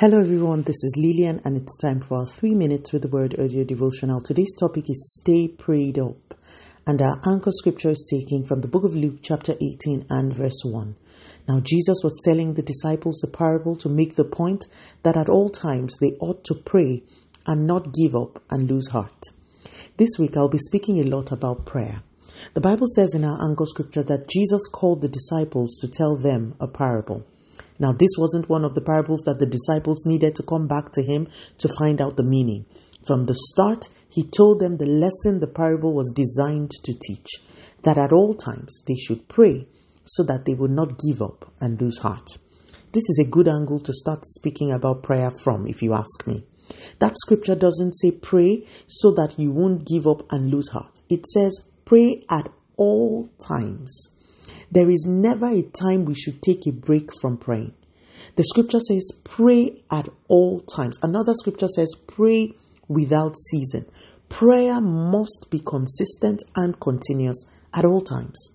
Hello, everyone. This is Lillian, and it's time for our three minutes with the word audio devotional. Today's topic is Stay Prayed Up, and our anchor scripture is taken from the book of Luke, chapter 18, and verse 1. Now, Jesus was telling the disciples the parable to make the point that at all times they ought to pray and not give up and lose heart. This week, I'll be speaking a lot about prayer. The Bible says in our anchor scripture that Jesus called the disciples to tell them a parable. Now, this wasn't one of the parables that the disciples needed to come back to him to find out the meaning. From the start, he told them the lesson the parable was designed to teach that at all times they should pray so that they would not give up and lose heart. This is a good angle to start speaking about prayer from, if you ask me. That scripture doesn't say pray so that you won't give up and lose heart. It says pray at all times. There is never a time we should take a break from praying. The scripture says, pray at all times. Another scripture says, pray without ceasing. Prayer must be consistent and continuous at all times.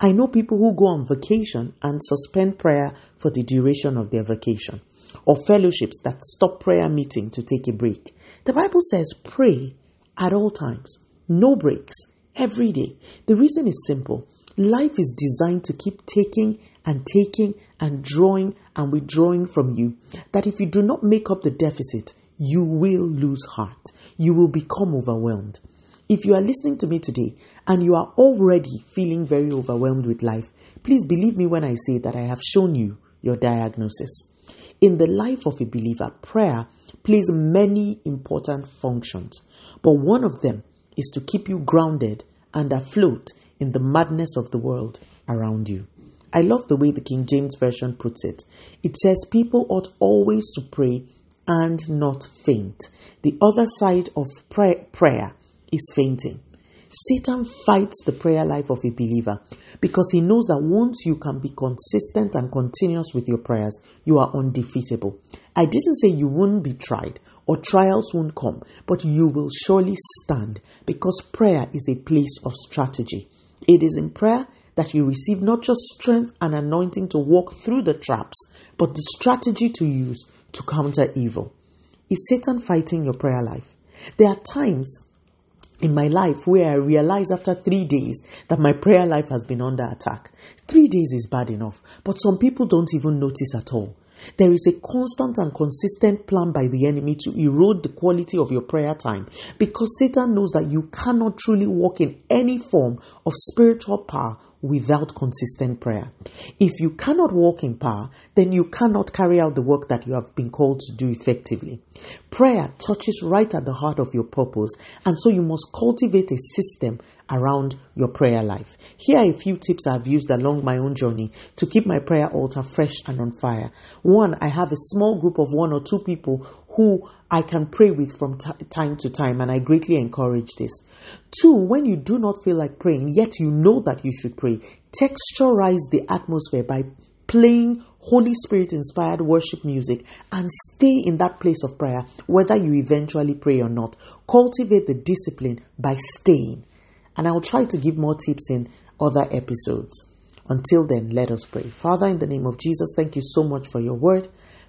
I know people who go on vacation and suspend prayer for the duration of their vacation, or fellowships that stop prayer meeting to take a break. The Bible says, pray at all times, no breaks, every day. The reason is simple Life is designed to keep taking and taking and drawing and withdrawing from you. That if you do not make up the deficit, you will lose heart. You will become overwhelmed. If you are listening to me today and you are already feeling very overwhelmed with life, please believe me when I say that I have shown you your diagnosis. In the life of a believer, prayer plays many important functions, but one of them is to keep you grounded and afloat in the madness of the world around you. I love the way the King James Version puts it. It says, People ought always to pray and not faint. The other side of prayer is fainting. Satan fights the prayer life of a believer because he knows that once you can be consistent and continuous with your prayers, you are undefeatable. I didn't say you won't be tried or trials won't come, but you will surely stand because prayer is a place of strategy. It is in prayer that you receive not just strength and anointing to walk through the traps, but the strategy to use to counter evil. Is Satan fighting your prayer life? There are times in my life where I realize after three days that my prayer life has been under attack. Three days is bad enough, but some people don't even notice at all. There is a constant and consistent plan by the enemy to erode the quality of your prayer time because Satan knows that you cannot truly walk in any form of spiritual power without consistent prayer. If you cannot walk in power, then you cannot carry out the work that you have been called to do effectively. Prayer touches right at the heart of your purpose, and so you must cultivate a system around your prayer life. Here are a few tips I've used along my own journey to keep my prayer altar fresh and on fire. One, I have a small group of one or two people who I can pray with from t- time to time, and I greatly encourage this. Two, when you do not feel like praying, yet you know that you should pray, texturize the atmosphere by playing Holy Spirit inspired worship music and stay in that place of prayer, whether you eventually pray or not. Cultivate the discipline by staying and I will try to give more tips in other episodes. Until then, let us pray. Father, in the name of Jesus, thank you so much for your word.